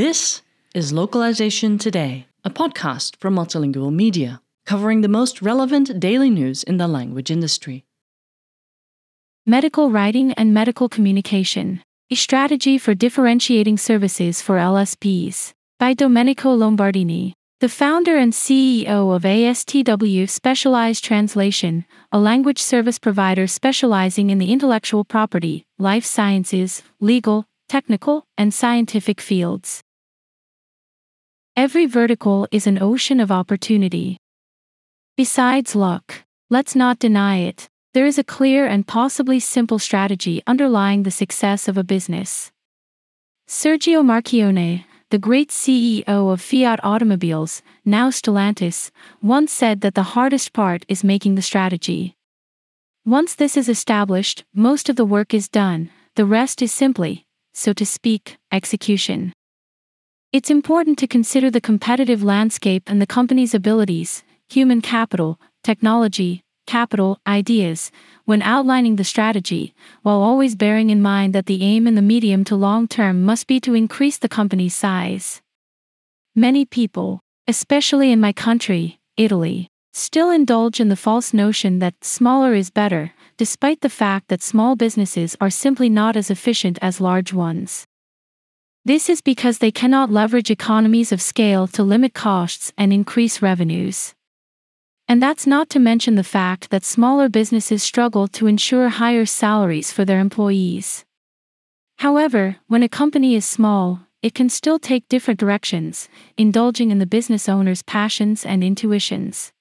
This is Localization Today, a podcast from Multilingual Media, covering the most relevant daily news in the language industry. Medical Writing and Medical Communication A Strategy for Differentiating Services for LSPs by Domenico Lombardini, the founder and CEO of ASTW Specialized Translation, a language service provider specializing in the intellectual property, life sciences, legal, technical, and scientific fields. Every vertical is an ocean of opportunity. Besides luck, let's not deny it, there is a clear and possibly simple strategy underlying the success of a business. Sergio Marchionne, the great CEO of Fiat Automobiles, now Stellantis, once said that the hardest part is making the strategy. Once this is established, most of the work is done, the rest is simply, so to speak, execution. It's important to consider the competitive landscape and the company's abilities, human capital, technology, capital, ideas, when outlining the strategy, while always bearing in mind that the aim in the medium to long term must be to increase the company's size. Many people, especially in my country, Italy, still indulge in the false notion that smaller is better, despite the fact that small businesses are simply not as efficient as large ones. This is because they cannot leverage economies of scale to limit costs and increase revenues. And that's not to mention the fact that smaller businesses struggle to ensure higher salaries for their employees. However, when a company is small, it can still take different directions, indulging in the business owner's passions and intuitions.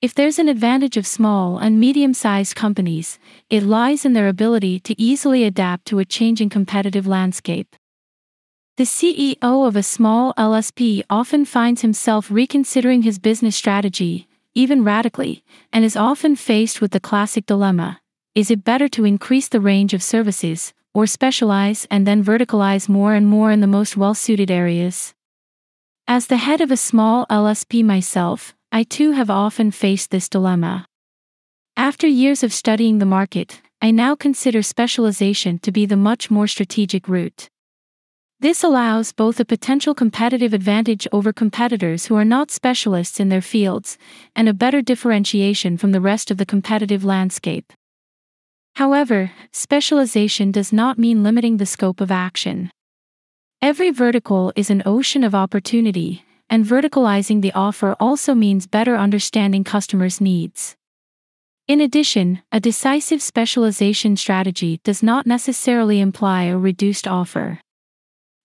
If there's an advantage of small and medium sized companies, it lies in their ability to easily adapt to a changing competitive landscape. The CEO of a small LSP often finds himself reconsidering his business strategy, even radically, and is often faced with the classic dilemma is it better to increase the range of services, or specialize and then verticalize more and more in the most well suited areas? As the head of a small LSP myself, I too have often faced this dilemma. After years of studying the market, I now consider specialization to be the much more strategic route. This allows both a potential competitive advantage over competitors who are not specialists in their fields and a better differentiation from the rest of the competitive landscape. However, specialization does not mean limiting the scope of action. Every vertical is an ocean of opportunity, and verticalizing the offer also means better understanding customers' needs. In addition, a decisive specialization strategy does not necessarily imply a reduced offer.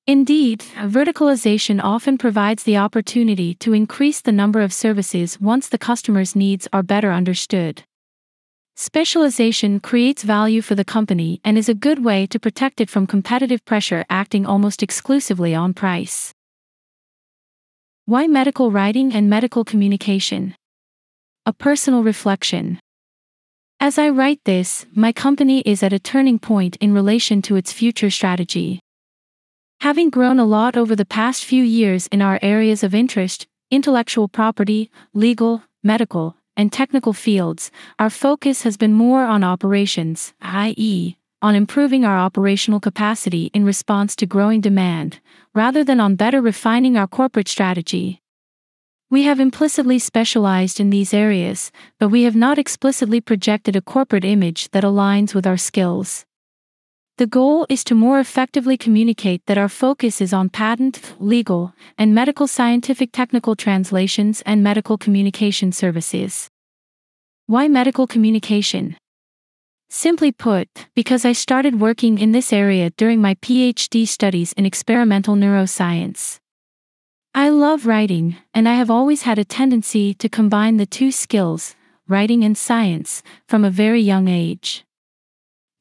Indeed, verticalization often provides the opportunity to increase the number of services once the customer's needs are better understood. Specialization creates value for the company and is a good way to protect it from competitive pressure acting almost exclusively on price. Why medical writing and medical communication? A personal reflection. As I write this, my company is at a turning point in relation to its future strategy. Having grown a lot over the past few years in our areas of interest, intellectual property, legal, medical, and technical fields, our focus has been more on operations, i.e., on improving our operational capacity in response to growing demand, rather than on better refining our corporate strategy. We have implicitly specialized in these areas, but we have not explicitly projected a corporate image that aligns with our skills. The goal is to more effectively communicate that our focus is on patent, legal, and medical scientific technical translations and medical communication services. Why medical communication? Simply put, because I started working in this area during my PhD studies in experimental neuroscience. I love writing, and I have always had a tendency to combine the two skills, writing and science, from a very young age.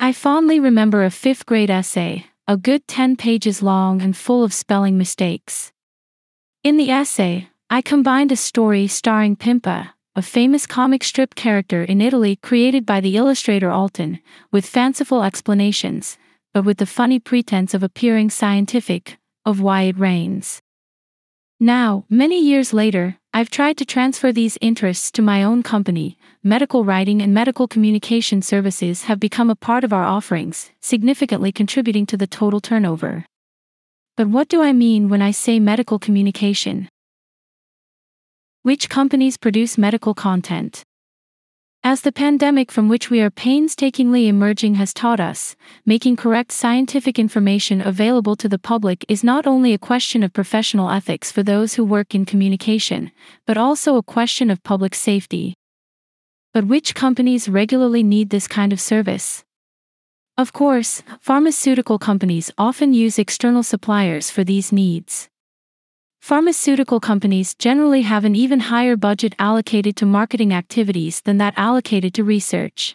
I fondly remember a fifth grade essay, a good 10 pages long and full of spelling mistakes. In the essay, I combined a story starring Pimpa, a famous comic strip character in Italy created by the illustrator Altan, with fanciful explanations, but with the funny pretense of appearing scientific, of why it rains. Now, many years later, I've tried to transfer these interests to my own company. Medical writing and medical communication services have become a part of our offerings, significantly contributing to the total turnover. But what do I mean when I say medical communication? Which companies produce medical content? As the pandemic from which we are painstakingly emerging has taught us, making correct scientific information available to the public is not only a question of professional ethics for those who work in communication, but also a question of public safety. But which companies regularly need this kind of service? Of course, pharmaceutical companies often use external suppliers for these needs. Pharmaceutical companies generally have an even higher budget allocated to marketing activities than that allocated to research.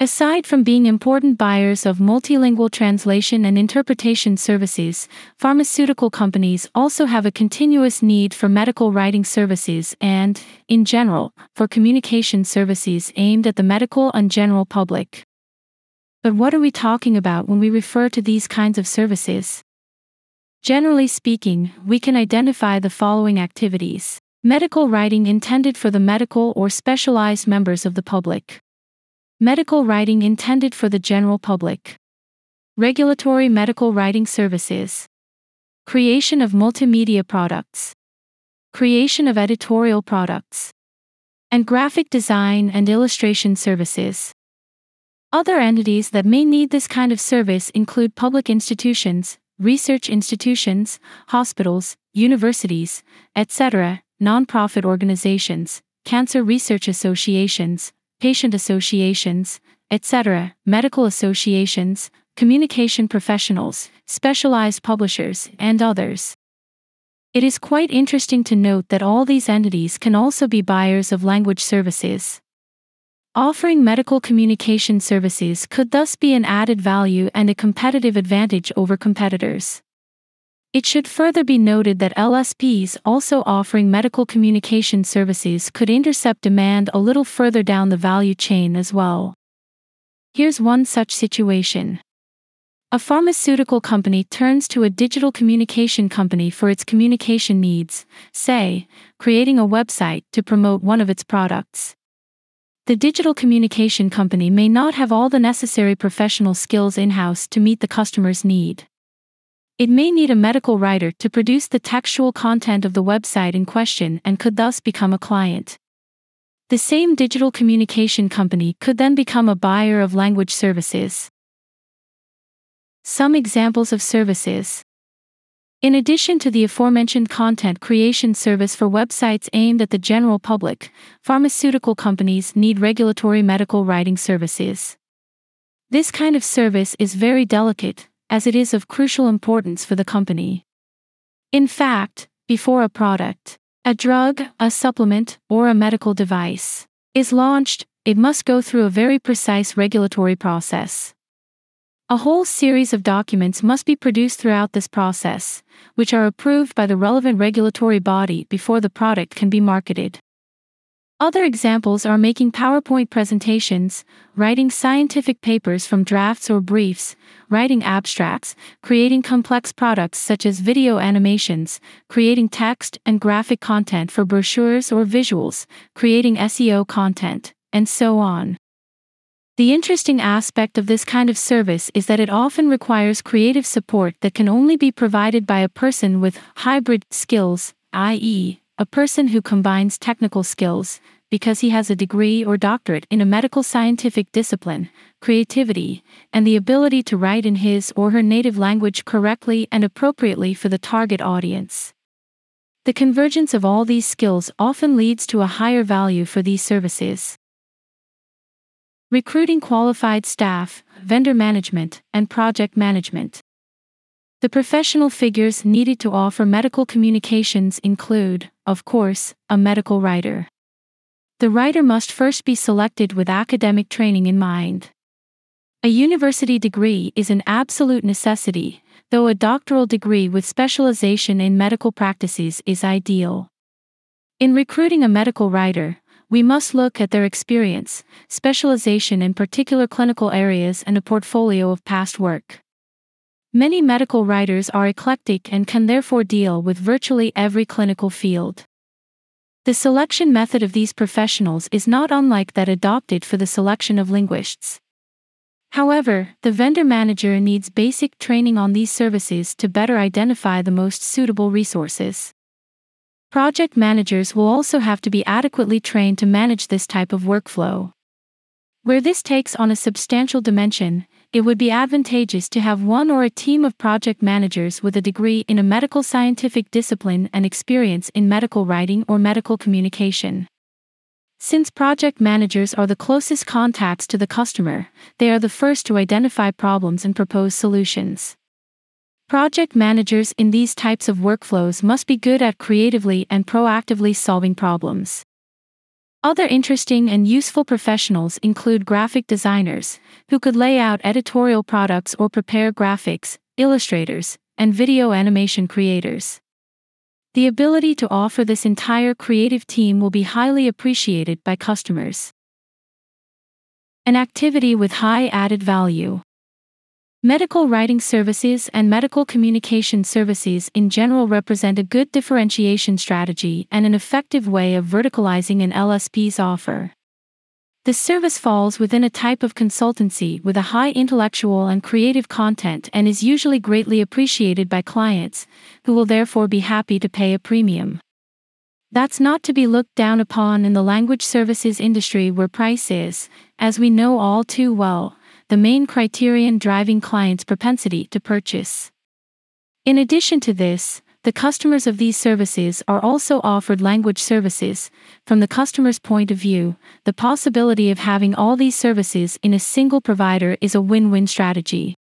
Aside from being important buyers of multilingual translation and interpretation services, pharmaceutical companies also have a continuous need for medical writing services and, in general, for communication services aimed at the medical and general public. But what are we talking about when we refer to these kinds of services? Generally speaking, we can identify the following activities. Medical writing intended for the medical or specialized members of the public, medical writing intended for the general public, regulatory medical writing services, creation of multimedia products, creation of editorial products, and graphic design and illustration services. Other entities that may need this kind of service include public institutions, research institutions, hospitals, universities, etc., nonprofit organizations, cancer research associations, patient associations, etc., medical associations, communication professionals, specialized publishers, and others. It is quite interesting to note that all these entities can also be buyers of language services. Offering medical communication services could thus be an added value and a competitive advantage over competitors. It should further be noted that LSPs also offering medical communication services could intercept demand a little further down the value chain as well. Here's one such situation. A pharmaceutical company turns to a digital communication company for its communication needs, say, creating a website to promote one of its products. The digital communication company may not have all the necessary professional skills in house to meet the customer's need. It may need a medical writer to produce the textual content of the website in question and could thus become a client. The same digital communication company could then become a buyer of language services. Some examples of services in addition to the aforementioned content creation service for websites aimed at the general public, pharmaceutical companies need regulatory medical writing services. This kind of service is very delicate, as it is of crucial importance for the company. In fact, before a product, a drug, a supplement, or a medical device is launched, it must go through a very precise regulatory process. A whole series of documents must be produced throughout this process, which are approved by the relevant regulatory body before the product can be marketed. Other examples are making PowerPoint presentations, writing scientific papers from drafts or briefs, writing abstracts, creating complex products such as video animations, creating text and graphic content for brochures or visuals, creating SEO content, and so on. The interesting aspect of this kind of service is that it often requires creative support that can only be provided by a person with hybrid skills, i.e., a person who combines technical skills, because he has a degree or doctorate in a medical scientific discipline, creativity, and the ability to write in his or her native language correctly and appropriately for the target audience. The convergence of all these skills often leads to a higher value for these services. Recruiting qualified staff, vendor management, and project management. The professional figures needed to offer medical communications include, of course, a medical writer. The writer must first be selected with academic training in mind. A university degree is an absolute necessity, though a doctoral degree with specialization in medical practices is ideal. In recruiting a medical writer, we must look at their experience, specialization in particular clinical areas, and a portfolio of past work. Many medical writers are eclectic and can therefore deal with virtually every clinical field. The selection method of these professionals is not unlike that adopted for the selection of linguists. However, the vendor manager needs basic training on these services to better identify the most suitable resources. Project managers will also have to be adequately trained to manage this type of workflow. Where this takes on a substantial dimension, it would be advantageous to have one or a team of project managers with a degree in a medical scientific discipline and experience in medical writing or medical communication. Since project managers are the closest contacts to the customer, they are the first to identify problems and propose solutions. Project managers in these types of workflows must be good at creatively and proactively solving problems. Other interesting and useful professionals include graphic designers, who could lay out editorial products or prepare graphics, illustrators, and video animation creators. The ability to offer this entire creative team will be highly appreciated by customers. An activity with high added value. Medical writing services and medical communication services in general represent a good differentiation strategy and an effective way of verticalizing an LSP's offer. The service falls within a type of consultancy with a high intellectual and creative content and is usually greatly appreciated by clients, who will therefore be happy to pay a premium. That's not to be looked down upon in the language services industry where price is, as we know all too well, the main criterion driving clients' propensity to purchase. In addition to this, the customers of these services are also offered language services. From the customer's point of view, the possibility of having all these services in a single provider is a win win strategy.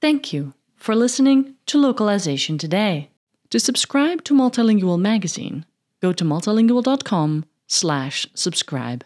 Thank you for listening to Localization Today. To subscribe to Multilingual magazine, go to multilingual.com/subscribe.